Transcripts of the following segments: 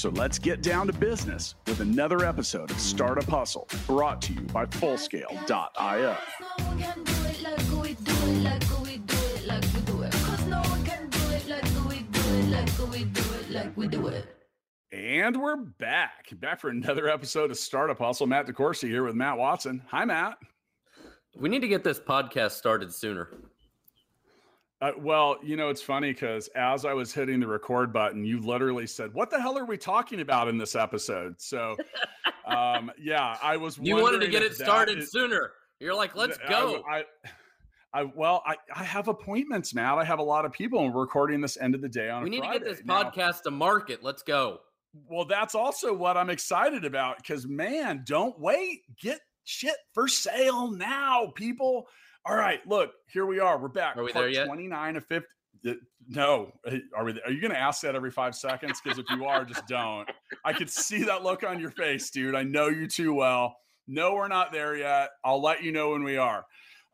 So let's get down to business with another episode of Startup Hustle brought to you by Fullscale.io. And we're back, back for another episode of Startup Hustle. Matt DeCoursey here with Matt Watson. Hi, Matt. We need to get this podcast started sooner. Uh, well, you know, it's funny because as I was hitting the record button, you literally said, "What the hell are we talking about in this episode?" So, um, yeah, I was. You wanted to get it started is, sooner. You're like, "Let's go." I, I, I well, I, I have appointments, Matt. I have a lot of people, and we're recording this end of the day on. We need Friday. to get this podcast now, to market. Let's go. Well, that's also what I'm excited about because, man, don't wait. Get shit for sale now, people. All right, look, here we are. We're back. Are we there yet? 29 of 50. No, eh, are we? Are you going to ask that every five seconds? Because if you are, just don't. I could see that look on your face, dude. I know you too well. No, we're not there yet. I'll let you know when we are.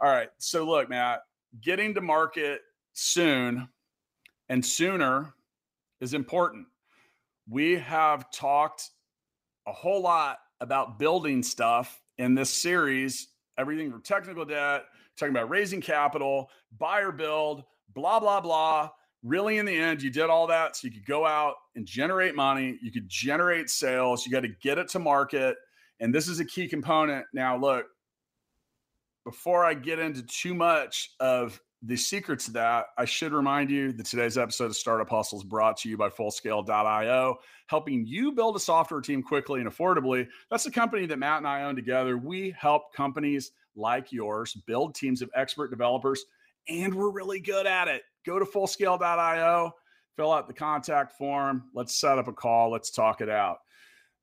All right. So look, Matt, getting to market soon and sooner is important. We have talked a whole lot about building stuff in this series, everything from technical debt, talking about raising capital, buy or build, blah, blah, blah. Really, in the end, you did all that so you could go out and generate money. You could generate sales. You got to get it to market. And this is a key component. Now, look, before I get into too much of the secrets of that, I should remind you that today's episode of Startup Hustle is brought to you by Fullscale.io, helping you build a software team quickly and affordably. That's the company that Matt and I own together. We help companies like yours build teams of expert developers, and we're really good at it. Go to Fullscale.io, fill out the contact form. Let's set up a call. Let's talk it out.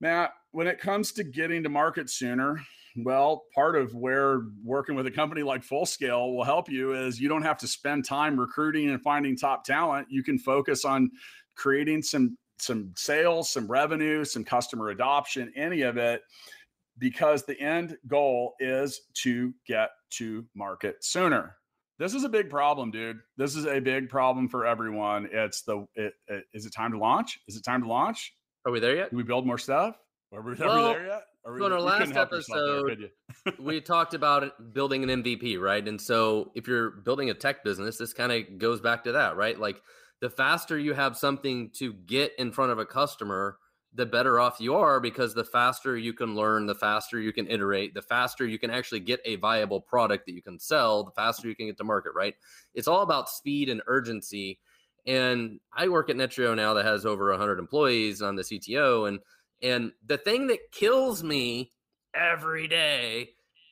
Matt, when it comes to getting to market sooner, well, part of where working with a company like Fullscale will help you is you don't have to spend time recruiting and finding top talent. You can focus on creating some some sales, some revenue, some customer adoption, any of it because the end goal is to get to market sooner. This is a big problem, dude. This is a big problem for everyone. It's the it, it, is it time to launch? Is it time to launch? Are we there yet? Do we build more stuff? Are we, well, are we there yet? We, so in our last episode, there, we talked about building an MVP, right? And so if you're building a tech business, this kind of goes back to that, right? Like the faster you have something to get in front of a customer, the better off you are because the faster you can learn, the faster you can iterate, the faster you can actually get a viable product that you can sell, the faster you can get to market, right? It's all about speed and urgency. And I work at Netreo now that has over 100 employees on the CTO and and the thing that kills me every day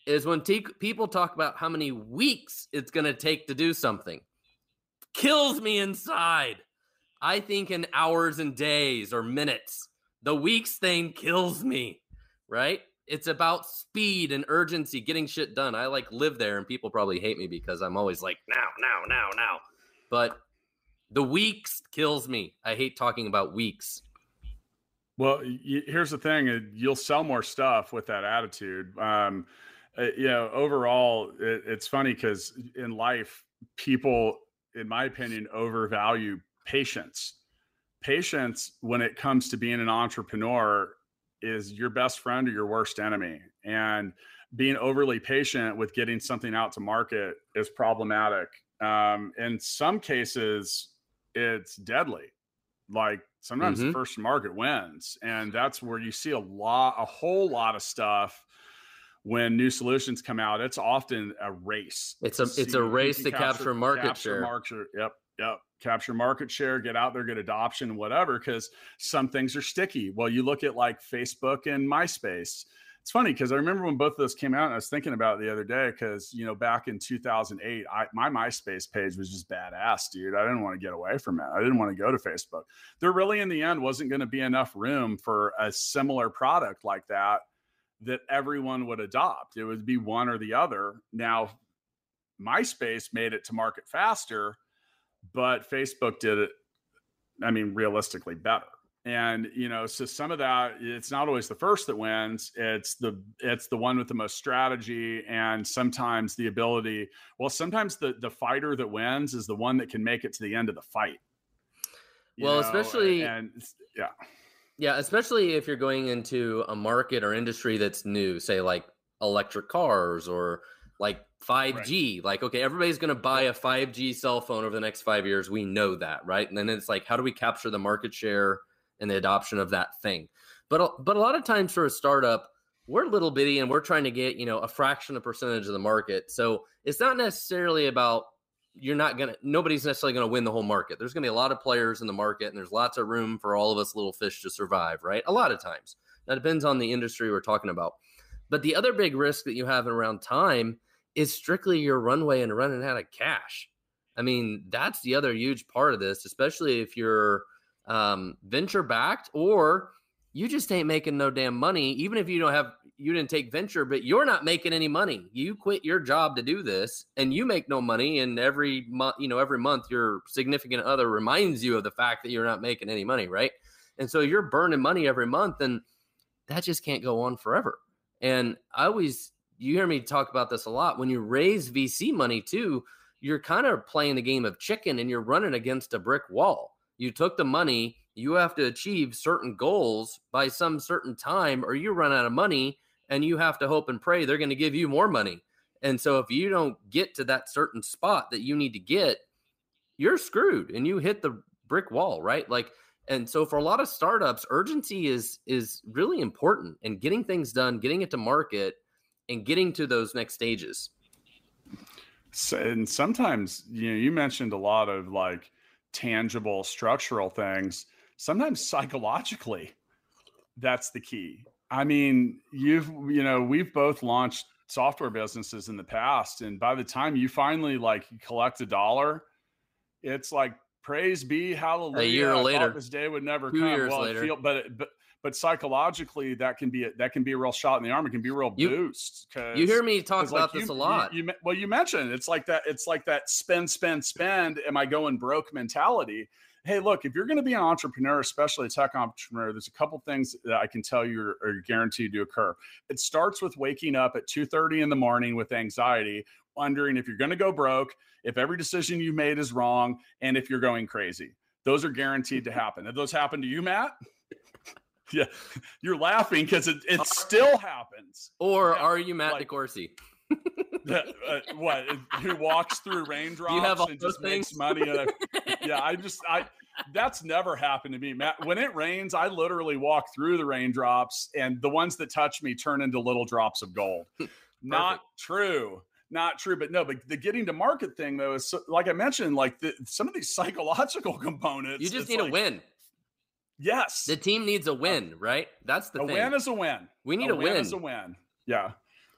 is when te- people talk about how many weeks it's going to take to do something. Kills me inside. I think in hours and days or minutes. The weeks thing kills me, right? It's about speed and urgency, getting shit done. I like live there, and people probably hate me because I'm always like, now, now, now, now. But the weeks kills me. I hate talking about weeks. Well, here's the thing: uh, you'll sell more stuff with that attitude. Um, uh, you know, overall, it, it's funny because in life, people, in my opinion, overvalue patience. Patience, when it comes to being an entrepreneur, is your best friend or your worst enemy. And being overly patient with getting something out to market is problematic. Um, in some cases, it's deadly. Like sometimes mm-hmm. the first market wins and that's where you see a lot a whole lot of stuff when new solutions come out it's often a race it's a it's a race to capture, capture market capture share market, yep yep capture market share get out there get adoption whatever because some things are sticky well you look at like facebook and myspace it's funny because I remember when both of those came out, and I was thinking about the other day because you know back in 2008, I, my MySpace page was just badass, dude. I didn't want to get away from it. I didn't want to go to Facebook. There really, in the end, wasn't going to be enough room for a similar product like that that everyone would adopt. It would be one or the other. Now, MySpace made it to market faster, but Facebook did it, I mean, realistically better. And you know, so some of that it's not always the first that wins. It's the it's the one with the most strategy and sometimes the ability. Well, sometimes the the fighter that wins is the one that can make it to the end of the fight. Well, know? especially and, and yeah. Yeah, especially if you're going into a market or industry that's new, say like electric cars or like 5G. Right. Like, okay, everybody's going to buy a 5G cell phone over the next five years. We know that, right? And then it's like, how do we capture the market share and the adoption of that thing? But uh, but a lot of times for a startup, we're little bitty and we're trying to get you know a fraction of percentage of the market. So it's not necessarily about you're not gonna nobody's necessarily gonna win the whole market. There's gonna be a lot of players in the market, and there's lots of room for all of us little fish to survive, right? A lot of times. That depends on the industry we're talking about. But the other big risk that you have around time is strictly your runway and running out of cash. I mean, that's the other huge part of this, especially if you're um, venture backed or you just ain't making no damn money. Even if you don't have, you didn't take venture, but you're not making any money. You quit your job to do this and you make no money. And every month, you know, every month your significant other reminds you of the fact that you're not making any money. Right. And so you're burning money every month and that just can't go on forever. And I always, you hear me talk about this a lot. When you raise VC money too, you're kind of playing the game of chicken and you're running against a brick wall. You took the money, you have to achieve certain goals by some certain time, or you run out of money and you have to hope and pray they're going to give you more money. And so if you don't get to that certain spot that you need to get, you're screwed and you hit the brick wall, right? Like and so for a lot of startups urgency is is really important and getting things done getting it to market and getting to those next stages so, and sometimes you know you mentioned a lot of like tangible structural things sometimes psychologically that's the key i mean you've you know we've both launched software businesses in the past and by the time you finally like collect a dollar it's like praise be hallelujah. A year later, this day would never Two come. Years well, later. Feel, but but but psychologically, that can be a, that can be a real shot in the arm. It can be a real you, boost. You hear me talk about like this you, a lot. You, well, you mentioned it's like that. It's like that spend, spend, spend. Am I going broke mentality? Hey, look, if you're going to be an entrepreneur, especially a tech entrepreneur, there's a couple things that I can tell you are, are guaranteed to occur. It starts with waking up at 2:30 in the morning with anxiety, wondering if you're going to go broke, if every decision you made is wrong, and if you're going crazy those are guaranteed to mm-hmm. happen. Have those happened to you, Matt? yeah, you're laughing because it, it still happens. Or are you Matt like, DeCoursey? uh, what? Who walks through raindrops you have all and just things? makes money? A, yeah, I just I that's never happened to me, Matt. When it rains, I literally walk through the raindrops, and the ones that touch me turn into little drops of gold. Not true not true. But no, but the getting to market thing though is so, like I mentioned, like the, some of these psychological components. You just need like, a win. Yes, the team needs a win, right? That's the a thing. win is a win. We need a, a win. Is a win. Yeah.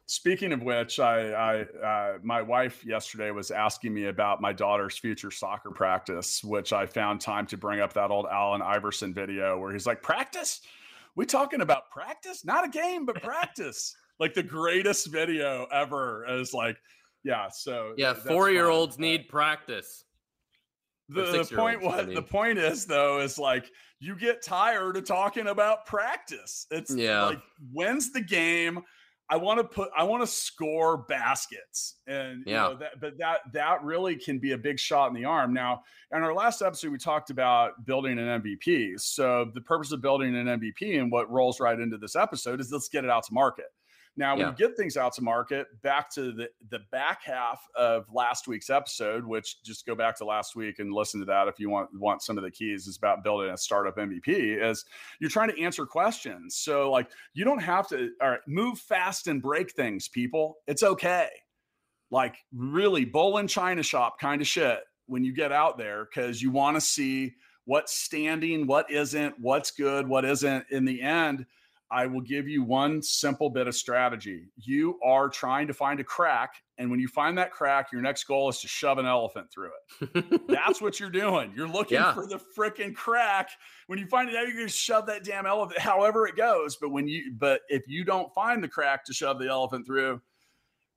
Speaking of which, I, I uh, my wife yesterday was asking me about my daughter's future soccer practice, which I found time to bring up that old Allen Iverson video where he's like, "Practice? We talking about practice? Not a game, but practice." like the greatest video ever is like yeah so yeah four year olds need practice the, the point what I mean. the point is though is like you get tired of talking about practice it's yeah like when's the game I want to put I want to score baskets and yeah. Know, that but that that really can be a big shot in the arm. Now, in our last episode we talked about building an MVP. So the purpose of building an MVP and what rolls right into this episode is let's get it out to market. Now, when yeah. you get things out to market, back to the, the back half of last week's episode, which just go back to last week and listen to that if you want want some of the keys is about building a startup MVP, is you're trying to answer questions. So like you don't have to all right, move fast and break things, people. It's okay. Like really bull in China shop kind of shit when you get out there because you want to see what's standing, what isn't, what's good, what isn't. In the end, I will give you one simple bit of strategy. You are trying to find a crack. And when you find that crack, your next goal is to shove an elephant through it. That's what you're doing. You're looking yeah. for the freaking crack. When you find it out, you're going to shove that damn elephant, however it goes. But when you, but if you don't find the crack to shove the elephant through,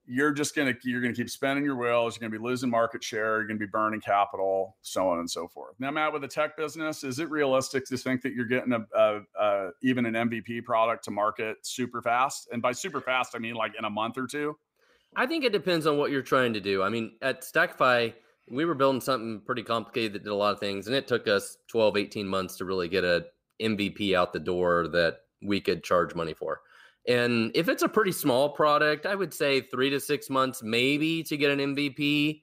you're just gonna you're gonna keep spending your wheels. You're gonna be losing market share. You're gonna be burning capital, so on and so forth. Now, Matt, with the tech business, is it realistic to think that you're getting a, a, a even an MVP product to market super fast? And by super fast, I mean like in a month or two. I think it depends on what you're trying to do. I mean, at Stackify, we were building something pretty complicated that did a lot of things, and it took us 12, 18 months to really get a MVP out the door that we could charge money for. And if it's a pretty small product, I would say three to six months, maybe to get an MVP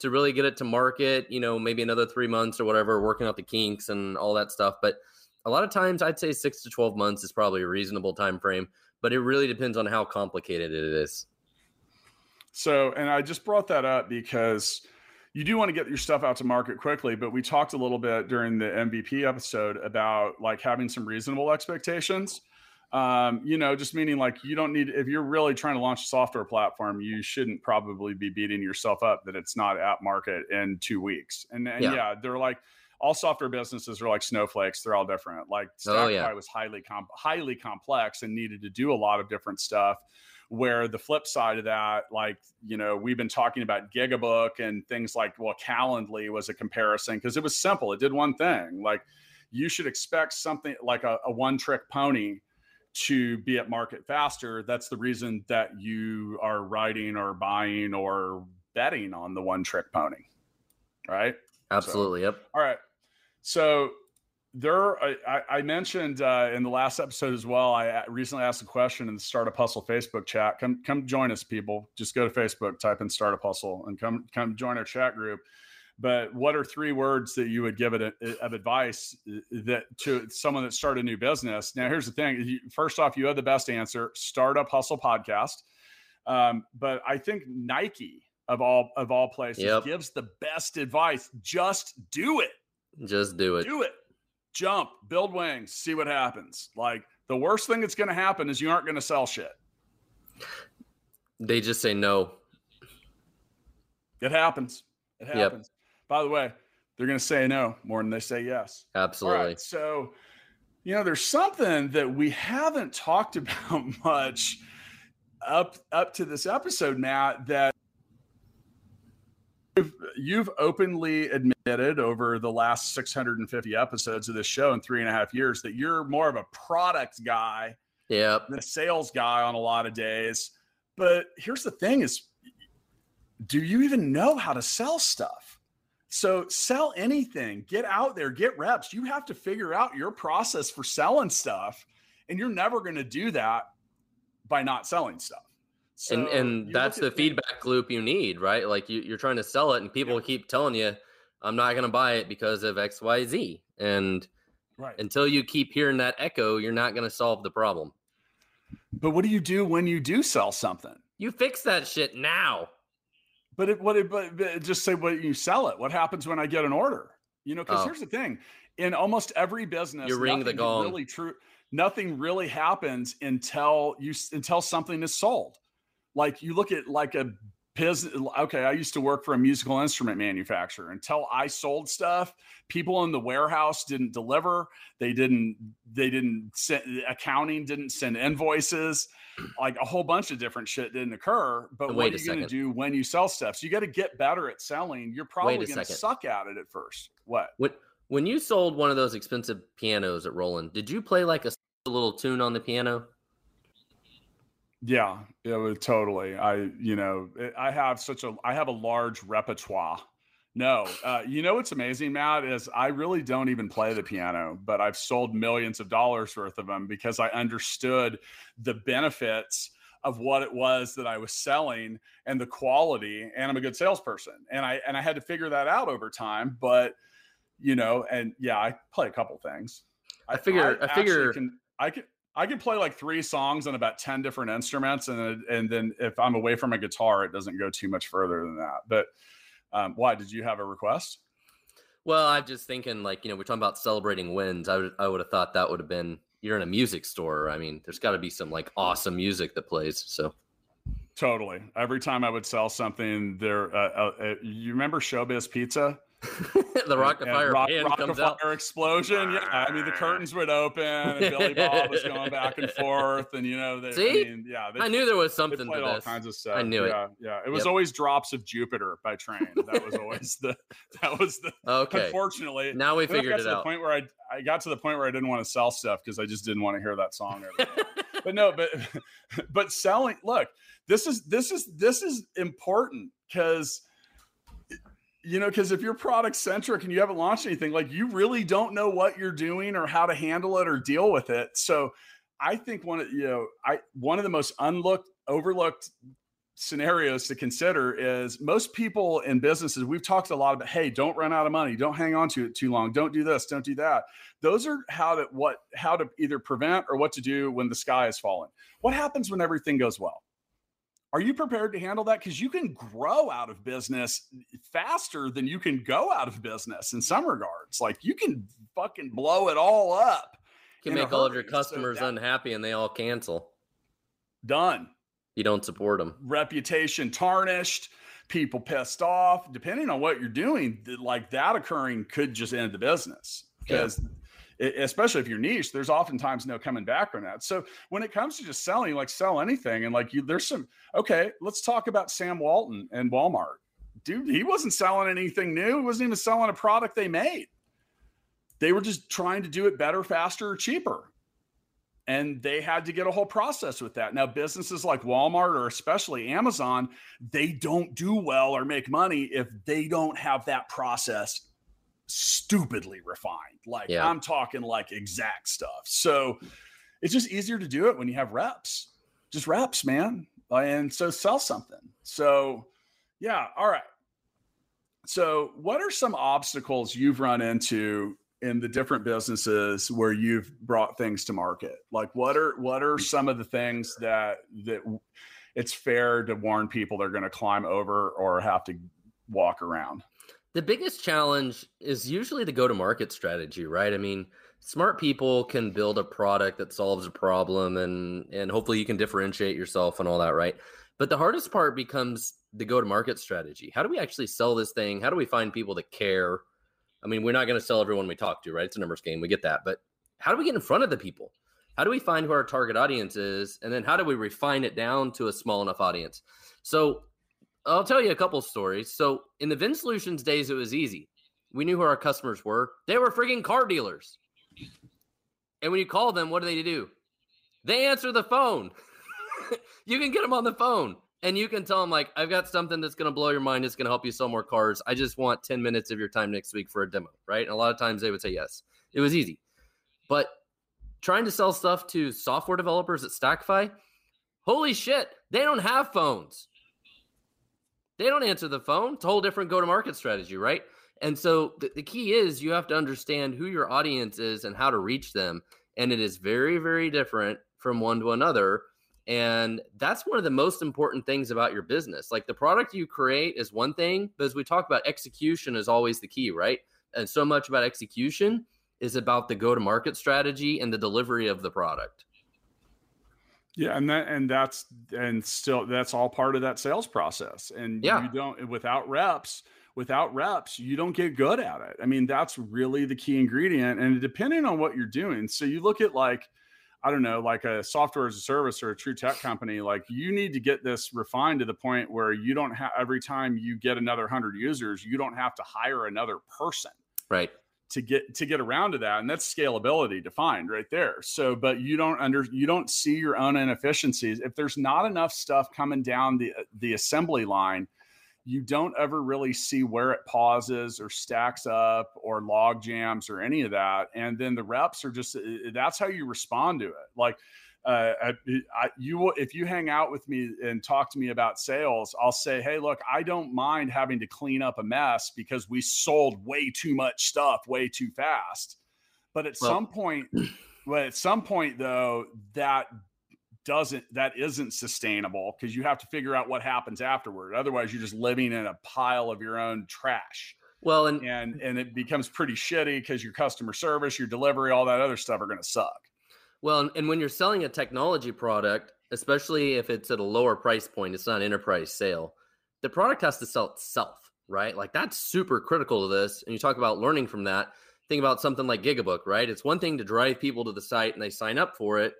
to really get it to market, you know, maybe another three months or whatever, working out the kinks and all that stuff. But a lot of times I'd say six to 12 months is probably a reasonable time frame, but it really depends on how complicated it is. So, and I just brought that up because you do want to get your stuff out to market quickly, but we talked a little bit during the MVP episode about like having some reasonable expectations. Um, you know, just meaning like you don't need if you're really trying to launch a software platform, you shouldn't probably be beating yourself up that it's not at market in two weeks. And, and yeah. yeah. they're like all software businesses are like snowflakes. They're all different. Like Stackify oh, yeah. was highly comp- highly complex and needed to do a lot of different stuff. Where the flip side of that, like you know, we've been talking about Gigabook and things like well, Calendly was a comparison because it was simple. It did one thing. Like you should expect something like a, a one trick pony to be at market faster, that's the reason that you are riding or buying or betting on the one trick pony. Right? Absolutely. So, yep. All right. So there, I, I mentioned uh, in the last episode as well. I recently asked a question in the Startup Hustle Facebook chat. Come, come join us, people. Just go to Facebook, type in Startup Hustle, and come, come join our chat group but what are three words that you would give it a, of advice uh, that to someone that started a new business? Now here's the thing. First off you have the best answer startup hustle podcast. Um, but i think nike of all of all places yep. gives the best advice. Just do it. Just do it. Do it. Jump build wings see what happens. Like the worst thing that's going to happen is you aren't going to sell shit. They just say no. It happens. It happens by the way, they're going to say no more than they say yes. Absolutely. so, you know, there's something that we haven't talked about much up up to this episode, Matt, that you've, you've openly admitted over the last 650 episodes of this show in three and a half years that you're more of a product guy yep. than a sales guy on a lot of days. But here's the thing is do you even know how to sell stuff? So sell anything, get out there, get reps. You have to figure out your process for selling stuff. And you're never going to do that by not selling stuff. So and and that's the feedback loop you need, right? Like you, you're trying to sell it and people yeah. keep telling you, I'm not going to buy it because of XYZ. And right. until you keep hearing that echo, you're not going to solve the problem. But what do you do when you do sell something? You fix that shit now. But it, what it, but, but just say what you sell it. What happens when I get an order? You know, because oh. here's the thing: in almost every business, you ring the gong. Really true. Nothing really happens until you until something is sold. Like you look at like a business. Okay, I used to work for a musical instrument manufacturer. Until I sold stuff, people in the warehouse didn't deliver. They didn't. They didn't. Send, accounting didn't send invoices like a whole bunch of different shit didn't occur. But what are you going to do when you sell stuff? So you got to get better at selling. You're probably going to suck at it at first. What? When, when you sold one of those expensive pianos at Roland, did you play like a little tune on the piano? Yeah, it was totally. I, you know, I have such a, I have a large repertoire no, uh, you know what's amazing, Matt, is I really don't even play the piano, but I've sold millions of dollars worth of them because I understood the benefits of what it was that I was selling and the quality, and I'm a good salesperson, and I and I had to figure that out over time. But you know, and yeah, I play a couple things. I, I figure, I, I figure, can, I can. I can play like three songs on about 10 different instruments. And, and then if I'm away from a guitar, it doesn't go too much further than that. But um, why did you have a request? Well, I'm just thinking, like you know, we're talking about celebrating wins. I would I would have thought that would have been you're in a music store. I mean, there's got to be some like awesome music that plays. So totally. Every time I would sell something, there. Uh, uh, uh you remember Showbiz Pizza? the Rockefeller rock, pan Rockefeller comes out. explosion. Yeah, I mean the curtains would open and Billy Bob was going back and forth, and you know, they, See? I mean, yeah, they, I knew there was something played all this. kinds of stuff. I knew it. yeah, Yeah, it was Yep. always drops of Jupiter by train. That was always the. That was the. Okay, Unfortunately, now we then I figured got it to the point where I I got to the point where I didn't want to sell stuff because I just didn't want to hear that song. But no, but but selling. Look, this is this is this is important because you know because if you're product centric and you haven't launched anything, like you really don't know what you're doing or how to handle it or deal with it. So I think one of you know I one of the most unlooked overlooked scenarios to consider is most people in businesses we've talked a lot about hey don't run out of money. Don't hang on to it too long. Don't do this. Don't do that. Those are how to what how to either prevent or what to do when the sky is falling. What happens when everything goes well are you prepared to handle that because you can grow out of business faster than you can go out of business in some regards like you can fucking blow it all up You can make all of your hurry. So customers that- unhappy and they all cancel. done You don't support them. reputation tarnished, people pissed off. Depending on what you're doing, like that occurring could just end the business because. e- Especially if you're niche, there's oftentimes no coming back on that. So when it comes to just selling, like sell anything, and like you, there's some. Okay, let's talk about Sam Walton and Walmart. Dude, he wasn't selling anything new. He wasn't even selling a product they made. They were just trying to do it better, faster, or cheaper and they had to get a whole process with that. Now, businesses like Walmart or especially Amazon, they don't do well or make money if they don't have that process stupidly refined. Like Yeah. I'm talking like exact stuff. So it's just easier to do it when you have reps. Just reps, man. And so sell something. So yeah, all right. So what are some obstacles you've run into in the different businesses where you've brought things to market like what are what are some of the things that that it's fair to warn people they're going to climb over or have to walk around The biggest challenge is usually the go to market strategy, right? I mean, smart people can build a product that solves a problem and and hopefully you can differentiate yourself and all that, right? But the hardest part becomes the go to market strategy. How do we actually sell this thing? How do we find people that care? I mean, we're not going to sell everyone we talk to, right? It's a numbers game. We get that. But how do we get in front of the people? How do we find who our target audience is? And then how do we refine it down to a small enough audience? So I'll tell you a couple stories. So in the VinSolutions days, it was easy. We knew who our customers were. They were frigging car dealers. And when you call them, what do they do? They answer the phone. you can get them on the phone and you can tell them, like, I've got something that's going to blow your mind. It's going to help you sell more cars. I just want 10 minutes of your time next week for a demo, right? And a lot of times they would say yes. It was easy. But trying to sell stuff to software developers at Stackify, holy shit, they don't have phones. They don't answer the phone. It's a whole different go to market strategy, right? And so the, the key is you have to understand who your audience is and how to reach them. And it is very, very different from one to another. And that's one of the most important things about your business. Like the product you create is one thing, but as we talk about, execution is always the key, right? And so much about execution is about the go to market strategy and the delivery of the product. Yeah and that and that's and still that's all part of that sales process and Yeah. you don't without reps without reps you don't get good at it i mean that's really the key ingredient and depending on what you're doing so you look at like I don't know, like a software as a service or a true tech company, like you need to get this refined to the point where you don't have every time you get another 100 users, you don't have to hire another person Right. To get to get around to that and that's scalability defined right there. So but you don't under you don't see your own inefficiencies. If there's not enough stuff coming down the the assembly line you don't ever really see where it pauses or stacks up or log jams or any of that. And then the reps are just that's how you respond to it. Like uh, I, I, you will if you hang out with me and talk to me about sales i'll say hey look i don't mind having to clean up a mess because we sold way too much stuff way too fast. But at Well- some point but at some point though that doesn't that isn't sustainable because you have to figure out what happens afterward. Otherwise you're just living in a pile of your own trash. Well, and and and it becomes pretty shitty because your customer service your delivery all that other stuff are going to suck Well, and, when you're selling a technology product, especially if it's at a lower price point, it's not an enterprise sale. The product has to sell itself. right? Like that's super critical to this. And you talk about learning from that. Think about something like Gigabook, right? It's one thing to drive people to the site and they sign up for it.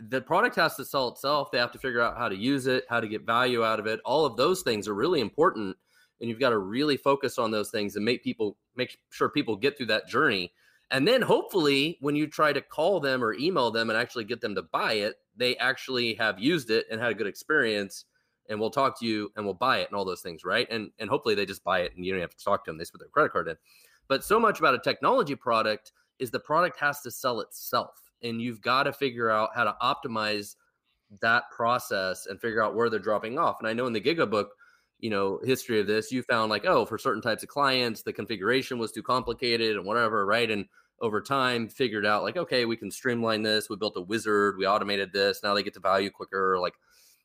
The product has to sell itself. They have to figure out how to use it, how to get value out of it. All of those things are really important. And you've got to really focus on those things and make people make sure people get through that journey. And then hopefully when you try to call them or email them and actually get them to buy it, they actually have used it and had a good experience and we'll talk to you and we'll buy it and all those things, right? And and hopefully they just buy it and you don't have to talk to them. They put their credit card in. But so much about a technology product is the product has to sell itself. And you've got to figure out how to optimize that process and figure out where they're dropping off. And I know in the Gigabook, you know, history of this, you found like, oh, for certain types of clients, the configuration was too complicated and whatever, right? And over time figured out like, okay, we can streamline this. We built a wizard, we automated this. Now they get to value quicker. Like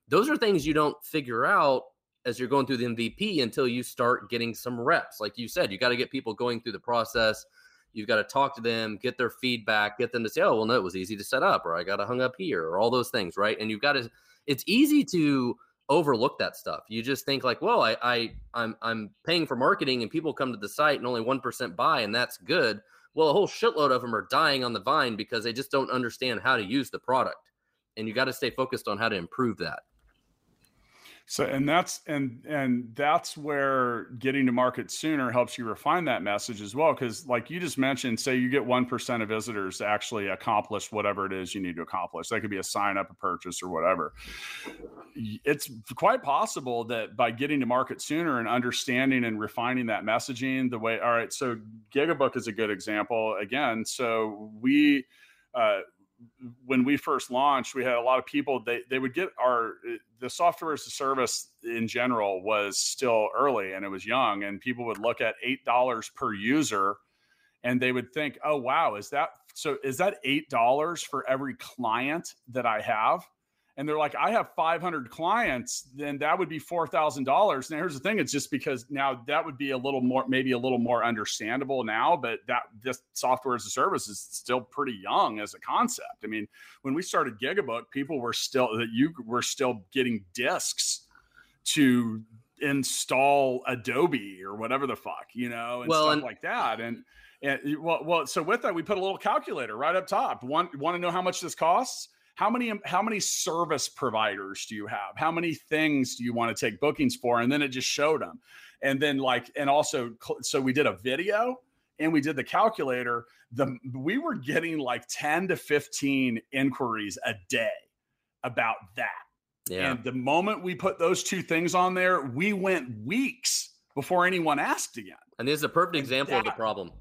those are things you don't figure out as you're going through the MVP until you start getting some reps. Like you said, you got to get people going through the process. You've got to talk to them, get their feedback, get them to say, oh, well, no, it was easy to set up, or I got hung up here, or all those things, right? And you've got to, it's easy to overlook that stuff. You just think like, well, I, I I'm I'm paying for marketing and people come to the site and only one percent buy, and that's good. Well, a whole shitload of them are dying on the vine because they just don't understand how to use the product. And you got to stay focused on how to improve that. So and that's and and that's where getting to market sooner helps you refine that message as well. Because like you just mentioned, say you get one percent of visitors to actually accomplish whatever it is you need to accomplish. That could be a sign up, a purchase, or whatever. It's quite possible that by getting to market sooner and understanding and refining that messaging, the way all right. So Gigabook is a good example. Again, so we. Uh, when we first launched, we had a lot of people. They they would get our the software as a service in general was still early and it was young, and people would look at eight dollars per user, and they would think, "Oh wow, is that so? Is that eight dollars for every client that I have?" And they're like, I have 500 clients, then that would be $4,000. Now, here's the thing. It's just because now that would be a little more, maybe a little more understandable now, but that this software as a service is still pretty young as a concept. I mean, when we started Gigabook, people were still, that you were still getting discs to install Adobe or whatever the fuck, you know, and well, stuff and- like that. And, and well, well, so with that, we put a little calculator right up top. Want want to know how much this costs? How many um, how many service providers do you have? How many things do you want to take bookings for? And then it just showed them and then like and also so we did a video and we did the calculator. The we were getting like 10 to 15 inquiries a day about that. Yeah. and the moment we put those two things on there we went weeks before anyone asked again. And this is a perfect example that, of the problem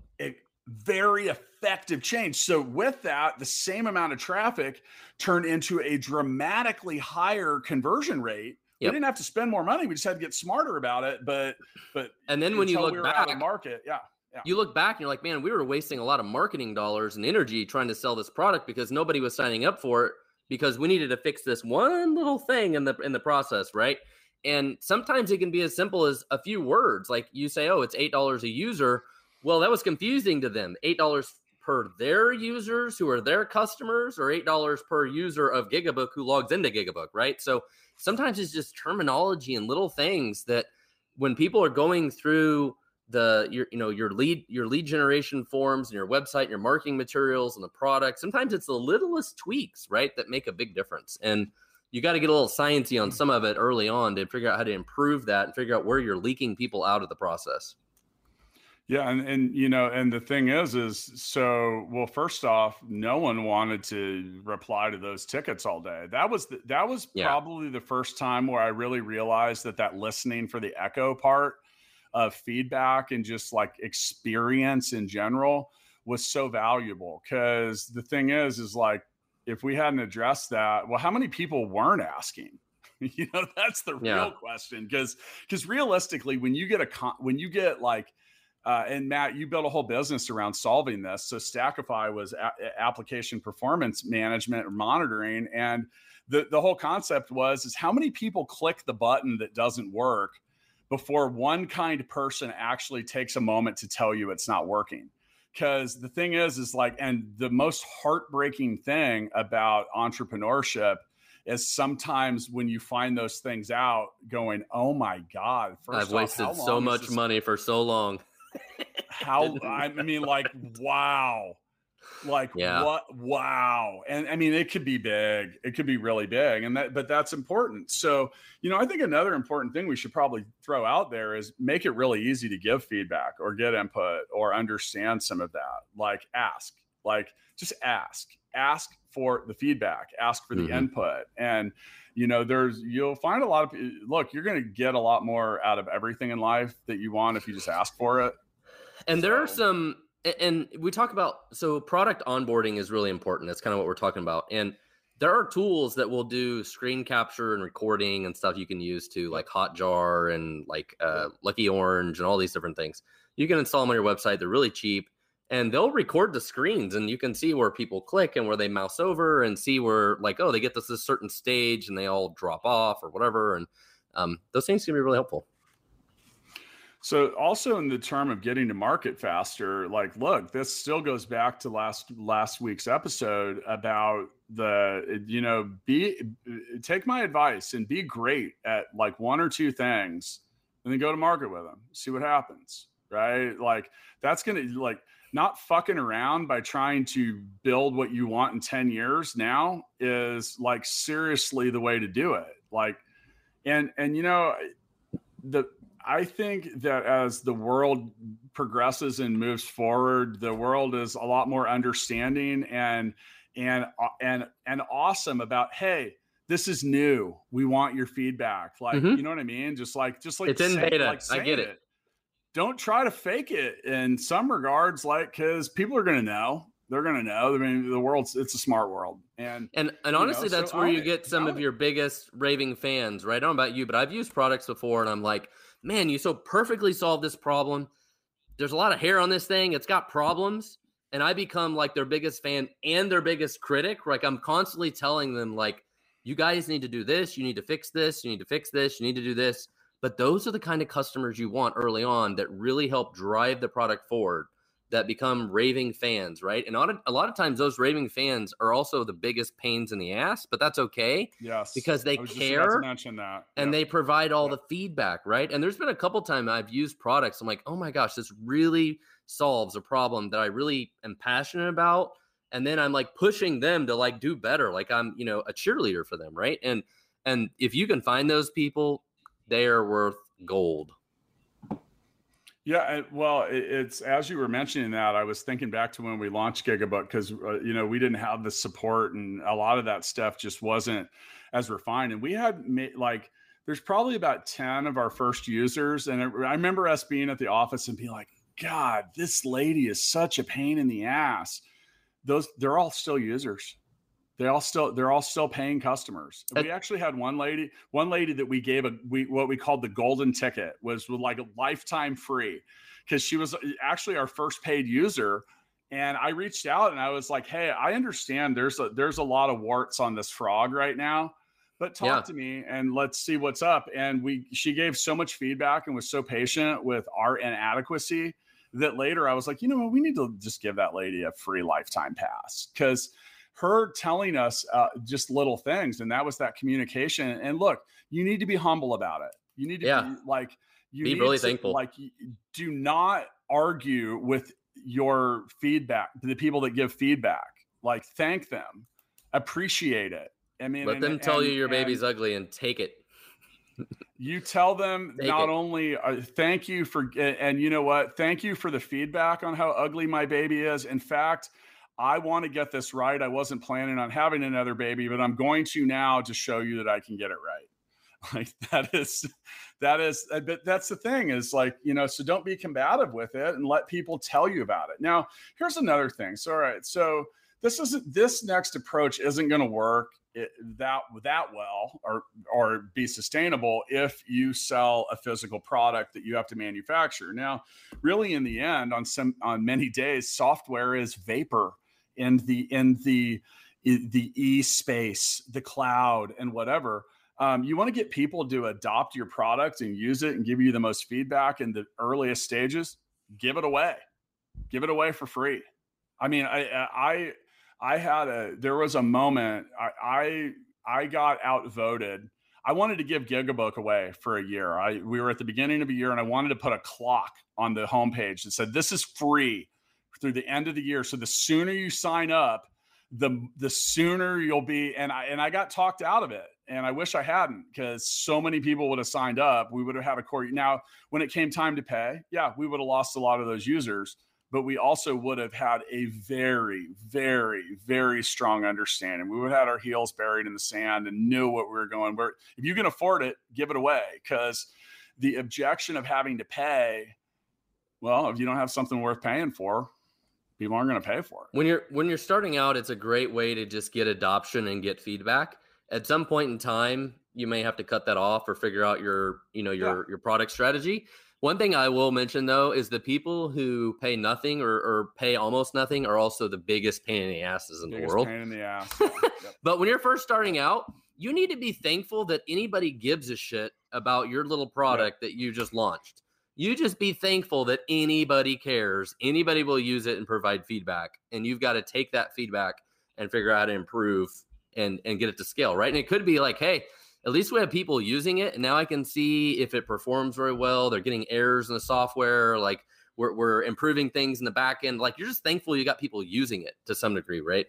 very effective change. So with that, the same amount of traffic turned into a dramatically higher conversion rate. Yep. We didn't have to spend more money. We just had to get smarter about it. But but and then when you look we back, market, yeah. Yeah. You look back and you're like, man, we were wasting a lot of marketing dollars and energy trying to sell this product because nobody was signing up for it because we needed to fix this one little thing in the in the process, right? And sometimes it can be as simple as a few words. Like you say, oh, it's eight dollars a user. Well, that was confusing to them. Eight dollars per their users who are their customers, or eight dollars per user of Gigabook who logs into Gigabook, right? So sometimes it's just terminology and little things that when people are going through the your you know your lead your lead generation forms and your website and your marketing materials and the product sometimes it's the littlest tweaks right that make a big difference and you got to get a little sciencey on hmm. some of it early on to figure out how to improve that and figure out where you're leaking people out of the process yeah, and and you know, and the thing is, is so well. First off, no one wanted to reply to those tickets all day. That was the, that was yeah. probably the first time where I really realized that that listening for the echo part of feedback and just like experience in general was so valuable. Because the thing is, is like if we hadn't addressed that, well, how many people weren't asking? you know, that's the yeah. real question. Because because realistically, when you get a con- when you get like uh, and Matt, you built a whole business around solving this. So Stackify was a- application performance management or monitoring, and the the whole concept was is how many people click the button that doesn't work before one kind person actually takes a moment to tell you it's not working. Because the thing is, is like, and the most heartbreaking thing about entrepreneurship is sometimes when you find those things out, going, "Oh my god!" First I've off, wasted so much money for so long. How I mean, like, wow, like yeah. what? Wow, and I mean, it could be big. It could be really big, and that, but that's important. So, you know, I think another important thing we should probably throw out there is make it really easy to give feedback or get input or understand some of that. Like, ask, like, just ask, ask for the feedback, ask for the mm-hmm. input. And, you know, there's, you'll find a lot of, look, you're going to get a lot more out of everything in life that you want if you just ask for it. And so. there are some, and we talk about, so product onboarding is really important. That's kind of what we're talking about. And, there are tools that will do screen capture and recording and stuff you can use to like Hotjar and like uh, Lucky Orange and all these different things. You can install them on your website. They're really cheap and they'll record the screens and you can see where people click and where they mouse over and see where like oh they get to this certain stage and they all drop off or whatever and um, those things can be really helpful so also in the term of getting to market faster like look this still goes back to last last week's episode about the you know be take my advice and be great at like one or two things and then go to market with them see what happens right? Like that's gonna like not fucking around by trying to build what you want in 10 years now is like seriously the way to do it. Like and and you know the i think that as the world progresses and moves forward the world is a lot more understanding and and uh, and and awesome about hey this is new we want your feedback like mm-hmm. you know what i mean just like just like it's in say, beta like i get it. it don't try to fake it in some regards, like because people are going to know. They're going to know. I mean, the world's it's a smart world, and and and honestly, know, that's so where you get some of your biggest raving fans. Right? I don't know about you, but I've used products before, and I'm like, man, you so perfectly solved this problem. There's a lot of hair on this thing. It's got problems, and I become like their biggest fan and their biggest critic. Like I'm constantly telling them, like, you guys need to do this. You need to fix this. You need to fix this. You need to do this but those are the kind of customers you want early on that really help drive the product forward, that become raving fans, right? And a lot of times, those raving fans are also the biggest pains in the ass, but that's okay. Yes, because they care. mention that, and yep. they provide all yep. the feedback, right? And there's been a couple times I've used products. I'm like, oh my gosh, this really solves a problem that I really am passionate about. And then I'm like pushing them to like do better, like I'm, you know, a cheerleader for them, right? And and if you can find those people, they are worth gold. Yeah, well, it's as you were mentioning that, I was thinking back to when we launched Gigabook because uh, you know we didn't have the support and a lot of that stuff just wasn't as refined. And we had like there's probably about ten of our first users, and I remember us being at the office and being like, "God, this lady is such a pain in the ass." Those they're all still users they all still they're all still paying customers. We actually had one lady, one lady that we gave a we what we called the golden ticket was with like a lifetime free because she was actually our first paid user. And I reached out and I was like, "Hey, I understand there's a there's a lot of warts on this frog right now, but talk yeah. to me and let's see what's up." And we she gave so much feedback and was so patient with our inadequacy that later I was like, "You know what? We need to just give that lady a free lifetime pass because." Her telling us uh, just little things and that was that communication and look you need to be humble about it. You need to yeah. be like you be really to, thankful. like do not argue with your feedback the people that give feedback. Like thank them. Appreciate it. I mean let and, them tell and, you your baby's ugly and take it. You tell them Take not it. only uh, thank you for and you know what? Thank you for the feedback on how ugly my baby is. In fact I want to get this right. I wasn't planning on having another baby, but I'm going to now to show you that I can get it right. Like that is, that is, uh, but that's the thing is like, you know, so don't be combative with it and let people tell you about it. Now, here's another thing. So, all right. So this isn't, this next approach isn't going to work it, that that well or or be sustainable if you sell a physical product that you have to manufacture. Now, really in the end on some on many days software is vapor in the in the the e space, the cloud, and whatever. Um, you want to get people to adopt your product and use it and give you the most feedback in the earliest stages. Give it away, give it away for free. I mean, I I I had a there was a moment I, I I got outvoted. I wanted to give Gigabook away for a year. I we were at the beginning of a year and I wanted to put a clock on the homepage that said this is free through the end of the year. So the sooner you sign up, the the sooner you'll be and I and I got talked out of it. And I wish I hadn't because so many people would have signed up. We would have had a core. Now, when it came time to pay, yeah, we would have lost a lot of those users but we also would have had a very, very, very strong understanding. We would have had our heels buried in the sand and knew what we were going. Where if you can afford it, give it away. Because the objection of having to pay, well, if you don't have something worth paying for, people aren't going to pay for it. When you're when you're starting out, it's a great way to just get adoption and get feedback. At some point in time, you may have to cut that off or figure out your, you know, your yeah. your product strategy. One thing I will mention though is the people who pay nothing or, or pay almost nothing are also the biggest pain in the asses in biggest the world. Pain in the ass. yep. But when you're first starting out, you need to be thankful that anybody gives a shit about your little product yep. that you just launched. You just be thankful that anybody cares. Anybody will use it and provide feedback. And you've got to take that feedback and figure out how to improve and and get it to scale, right? And it could be like, hey, at least we have people using it. And now I can see if it performs very well. They're getting errors in the software. Like we're, we're improving things in the back end. Like you're just thankful you got people using it to some degree, right?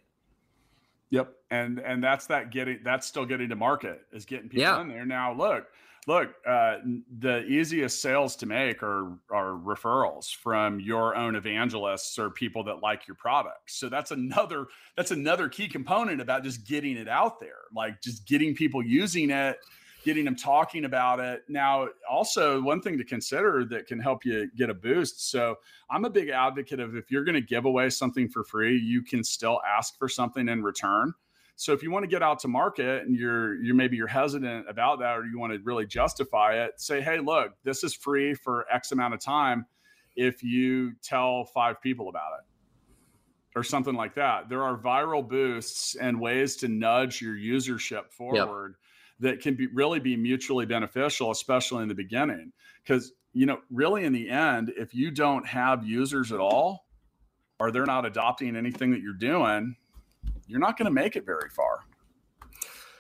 Yep. And and that's that getting that's still getting to market is getting people yeah. in there. Now look, look, uh, the easiest sales to make are are referrals from your own evangelists or people that like your product. So that's another that's another key component about just getting it out there, like just getting people using it, getting them talking about it. Now, also one thing to consider that can help you get a boost. So I'm a big advocate of if you're going to give away something for free, you can still ask for something in return. So if you want to get out to market and you're you're maybe you're hesitant about that or you want to really justify it, say, hey, look, this is free for X amount of time if you tell five people about it or something like that. There are viral boosts and ways to nudge your usership forward yep. that can be really be mutually beneficial, especially in the beginning. Because you know, really in the end, if you don't have users at all, or they're not adopting anything that you're doing, you're not going to make it very far.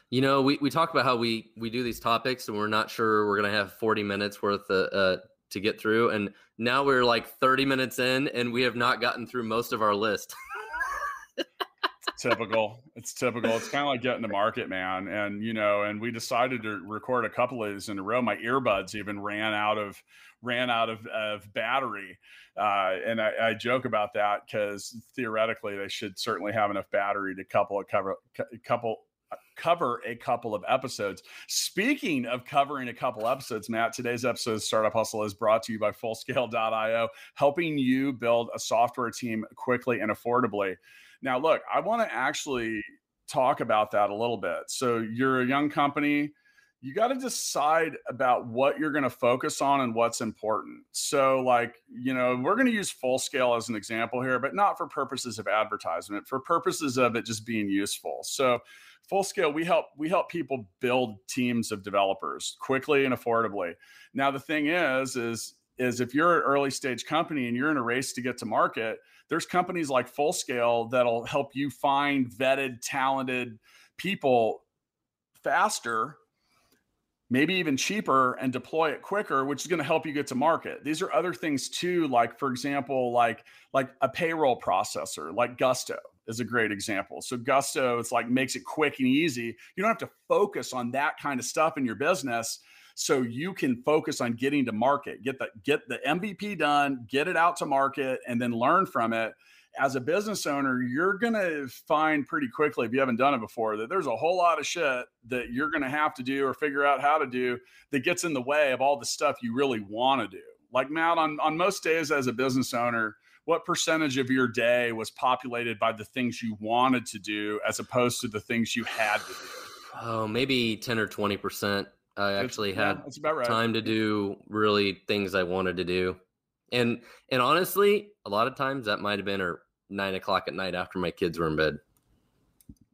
You know, we, we talk about how we we do these topics and we're not sure we're going to have 40 minutes worth uh, uh, to get through. And now we're like 30 minutes in and we have not gotten through most of our list. typical. It's typical. It's kind of like getting to market, man. And you know, and we decided to record a couple of these in a row. My earbuds even ran out of ran out of, of battery. Uh, and I, I, joke about that because theoretically they should certainly have enough battery to couple a cover couple cover a couple of episodes. Speaking of covering a couple episodes, Matt, today's episode of Startup Hustle is brought to you by Fullscale.io, helping you build a software team quickly and affordably. Now, look, I want to actually talk about that a little bit. So, you're a young company you got to decide about what you're going to focus on and what's important. So, like, you know, we're going to use full scale as an example here, but not for purposes of advertisement, for purposes of it just being useful. So, full scale we help we help people build teams of developers quickly and affordably. Now, the thing is, is is if you're an early stage company and you're in a race to get to market, there's companies like full scale that'll help you find vetted, talented people faster maybe even cheaper and deploy it quicker which is going to help you get to market. These are other things too like for example like like a payroll processor like gusto is a great example. So gusto it's like makes it quick and easy. You don't have to focus on that kind of stuff in your business so you can focus on getting to market. Get the get the mvp done get it out to market and then learn from it as a business owner, you're going to find pretty quickly, if you haven't done it before, that there's a whole lot of shit that you're going to have to do or figure out how to do that gets in the way of all the stuff you really want to do. Like, Matt, on, on most days as a business owner, what percentage of your day was populated by the things you wanted to do as opposed to the things you had to do? Oh, maybe 10 or 20%. I actually had yeah, right. time to do really things I wanted to do and and honestly, a lot of times that might have been or nine o'clock at night after my kids were in bed.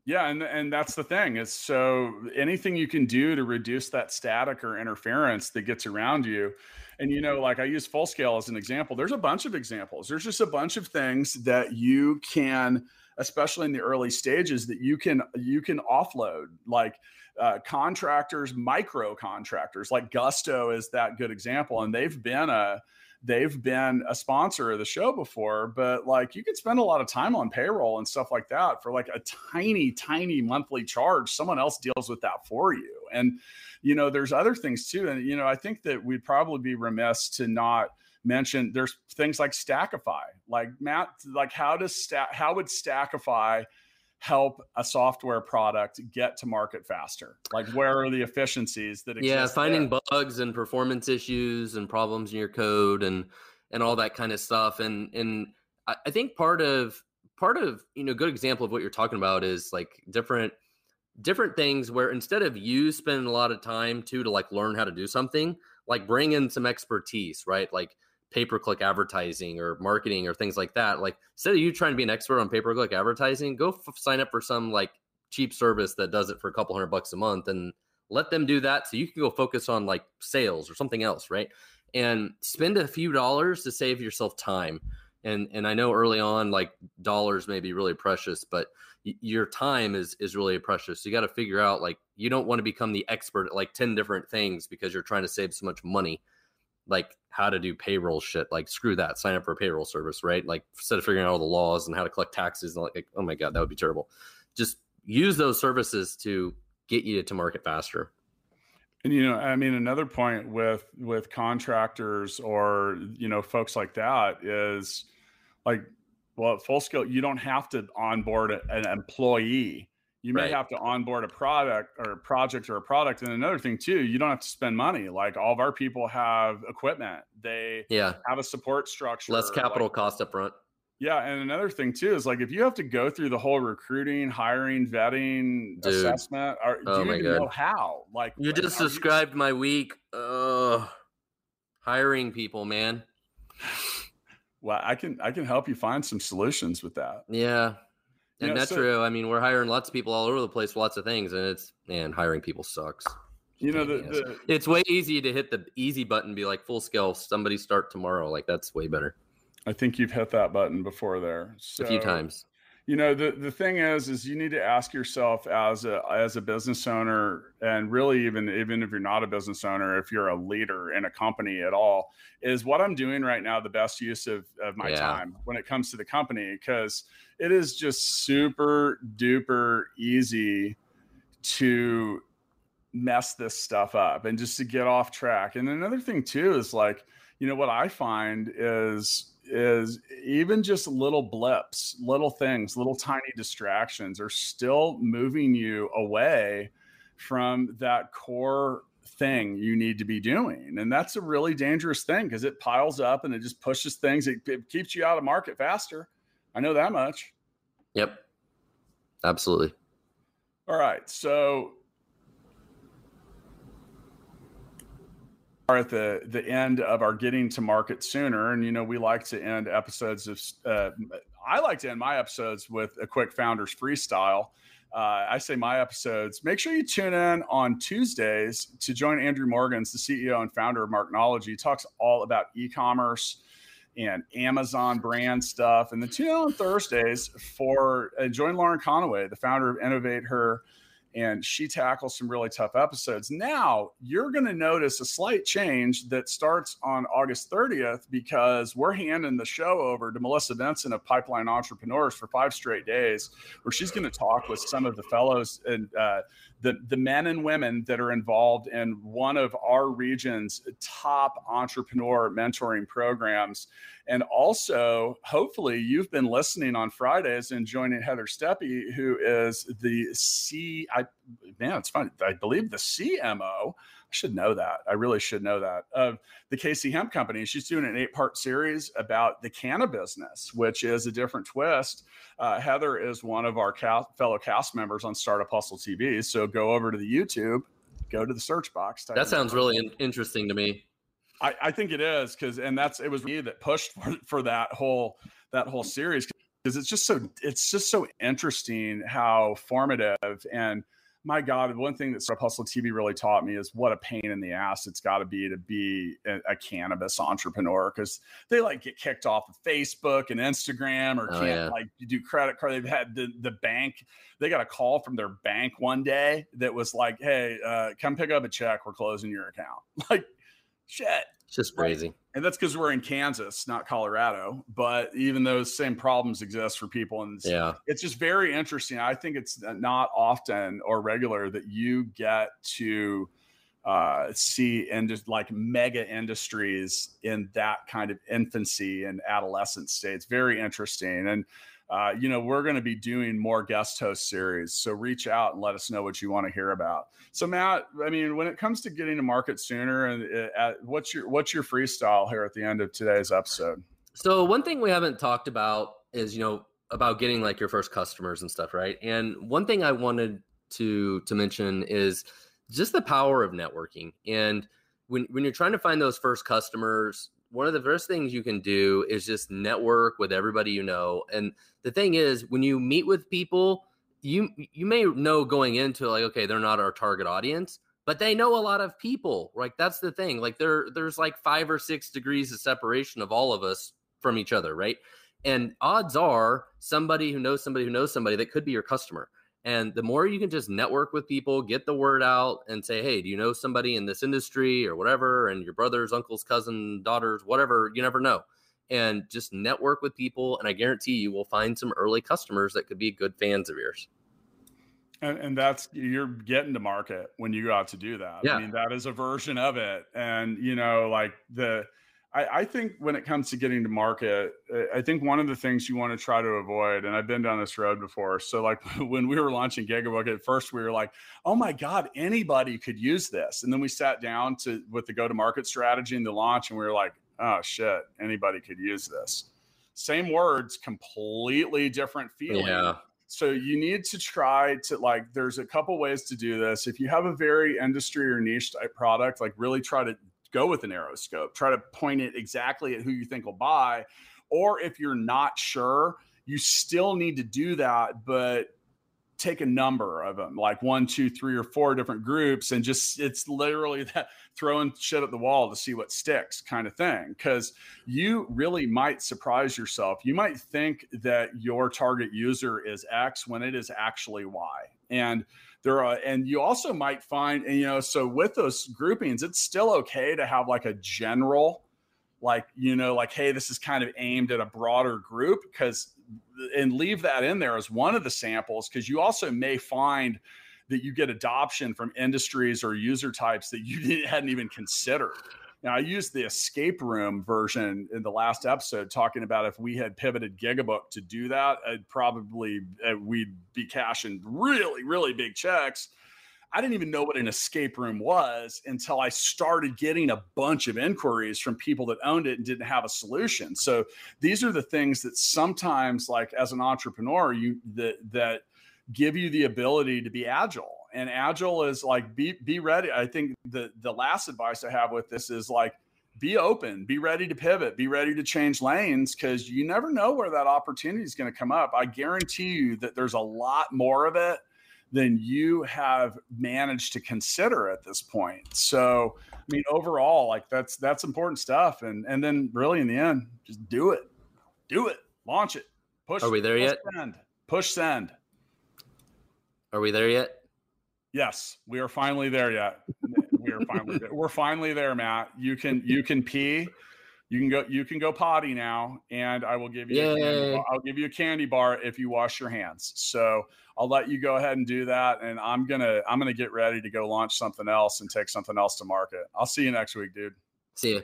Yeah, and and that's the thing. Is so anything you can do to reduce that static or interference that gets around you. And you know, like I use full scale as an example. There's a bunch of examples. There's just a bunch of things that you can, especially in the early stages, that you can you can offload. Like uh, contractors, micro contractors, like Gusto is that good example, and they've been a they've been a sponsor of the show before, but like you could spend a lot of time on payroll and stuff like that for like a tiny, tiny monthly charge. Someone else deals with that for you. And, you know, there's other things too. And, you know, I think that we'd probably be remiss to not mention there's things like Stackify. Like Matt, like how does stack how would Stackify help a software product get to market faster? Like, where are the efficiencies that exist? Yeah, finding there? bugs and performance issues and problems in your code and and all that kind of stuff. And and I think part of part of you know good example of what you're talking about is like different different things where instead of you spending a lot of time too to like learn how to do something like bring in some expertise right like pay per click advertising or marketing or things like that. Like instead of you trying to be an expert on pay per click advertising, go f- sign up for some like cheap service that does it for a couple hundred bucks a month and let them do that so you can go focus on like sales or something else, right? And spend a few dollars to save yourself time. And and I know early on like dollars may be really precious, but y- your time is is really precious. So you got to figure out like you don't want to become the expert at like 10 different things because you're trying to save so much money like how to do payroll shit. Like screw that, sign up for a payroll service, right? Like instead of figuring out all the laws and how to collect taxes, and like, oh my god, that would be terrible. Just use those services to get you to market faster. And you know, I mean, another point with with contractors or you know folks like that is like, well, at full scale, you don't have to onboard an employee you may right. have to onboard a product or a project or a product. And another thing too you don't have to spend money. Like all of our people have equipment. They yeah. have a support structure less capital like, cost up front yeah and another thing too is like if you have to go through the whole recruiting hiring vetting Dude. assessment or, oh do you even God. know how? Like you just described you... my week. Uh hiring people man. Well i can i can help you find some solutions with that. Yeah and that's so, true. I mean, we're hiring lots of people all over the place lots of things, and it's man, hiring people sucks. You know, the, the, it's way easy to hit the easy button, be like full scale, somebody start tomorrow. Like that's way better. I think you've hit that button before there so, a few times you know the the thing is is you need to ask yourself as a as a business owner and really even even if you're not a business owner if you're a leader in a company at all is what i'm doing right now the best use of, of my yeah. time when it comes to the company because it is just super duper easy to mess this stuff up and just to get off track and another thing too is like you know what i find is is even just little blips, little things, little tiny distractions are still moving you away from that core thing you need to be doing. And that's a really dangerous thing because it piles up and it just pushes things, it, it keeps you out of market faster. I know that much. Yep. Absolutely. All right. So at the the end of our getting to market sooner. And you know we like to end episodes of uh, i like to end my episodes with a quick founders freestyle. Uh, i say my episodes make sure you tune in on tuesdays to join andrew morgans the ceo and founder of marknology. He talks all about e-commerce and amazon brand stuff. And then tune in on thursdays for uh, join lauren conaway the founder of InnovateHER and she tackles some really tough episodes. Now you're going to notice a slight change that starts on August 30th because we're handing the show over to Melissa Benson of Pipeline Entrepreneurs for five straight days, where she's going to talk with some of the fellows and uh, the the men and women that are involved in one of our region's top entrepreneur mentoring programs. And also, hopefully, you've been listening on Fridays and joining Heather Steppe, who is the C. I man, it's fun. I believe the CMO. I should know that. I really should know that of the KC Hemp Company. She's doing an eight-part series about the cannabis business, which is a different twist. Uh, Heather is one of our cast, fellow cast members on Startup Hustle TV. So go over to the YouTube, go to the search box. That sounds really in- interesting to me. I, I think it is because, and that's it was me that pushed for, for that whole that whole series. because it's just so it's just so interesting how formative and my God, the one thing that Startup Hustle TV really taught me is what a pain in the ass it's got to be to be a, a cannabis entrepreneur because they like get kicked off of Facebook and Instagram or oh, can't yeah. like do credit card. They've had the, the bank, they got a call from their bank one day that was like, hey, uh, come pick up a check. We're closing your account. Like, shit. It's just crazy. And that's because we're in Kansas, not Colorado. But even those same problems exist for people. And it's, yeah, it's just very interesting. I think it's not often or regular that you get to uh, see and just like mega industries in that kind of infancy and adolescent state. It's very interesting. And uh, you know, we're going to be doing more guest host series. So reach out and let us know what you want to hear about. So Matt, I mean, when it comes to getting to market sooner, and uh, what's your what's your freestyle here at the end of today's episode? So one thing we haven't talked about is you know about getting like your first customers and stuff, right? And one thing I wanted to to mention is just the power of networking and when when you're trying to find those first customers one of the first things you can do is just network with everybody you know. And the thing is, when you meet with people, you you may know going into like, okay, they're not our target audience, but they know a lot of people. Like that's the thing. Like there there's like five or six degrees of separation of all of us from each other, right? And odds are somebody who knows somebody who knows somebody that could be your customer. And the more you can just network with people, get the word out, and say, hey, do you know somebody in this industry or whatever? And your brothers, uncles, cousin, daughters, whatever, you never know. And just network with people. And I guarantee you will find some early customers that could be good fans of yours. And, and that's you're getting to market when you go out to do that. Yeah. I mean, that is a version of it. And, you know, like the, I, I, think when it comes to getting to market, I think one of the things you want to try to avoid, and I've been down this road before. So, like when we were launching Gigabook, at first we were like, "Oh my God, anybody could use this," and then we sat down to with the go to market strategy and the launch, and we were like, "Oh shit, anybody could use this." Same words, completely different feeling. Yeah. So you need to try to like. There's a couple ways to do this. If you have a very industry or niche type product, like really try to go with an aeroscope. Try to point it exactly at who you think will buy. Or if you're not sure, you still need to do that, but take a number of them, like one, two, three, or four different groups, and just it's literally that throwing shit at the wall to see what sticks kind of thing. Cause you really might surprise yourself. You might think that your target user is X when it is actually Y. And there are and you also might find and you know so with those groupings it's still okay to have like a general like you know like hey this is kind of aimed at a broader group because and leave that in there as one of the samples because you also may find that you get adoption from industries or user types that you hadn't even considered now, I used the escape room version in the last episode, talking about if we had pivoted Gigabook to do that, I'd probably uh, we'd be cashing really, really big checks. I didn't even know what an escape room was until I started getting a bunch of inquiries from people that owned it and didn't have a solution. So these are the things that sometimes, like as an entrepreneur, you that that give you the ability to be agile and agile is like be be ready. I think the the last advice I have with this is like be open, be ready to pivot, be ready to change lanes because you never know where that opportunity is going to come up. I guarantee you that there's a lot more of it than you have managed to consider at this point. So, I mean, overall, like that's that's important stuff. And and then really in the end, just do it, do it, launch it, push. Are we there push yet? Send, push send. Are we there yet? Yes, we are finally there yet. we are finally there. We're finally there, Matt. You can you can pee. You can go you can go potty now, and I will give you a I'll give you a candy bar if you wash your hands. So I'll let you go ahead and do that, and I'm gonna I'm gonna get ready to go launch something else and take something else to market. I'll see you next week, dude. See you.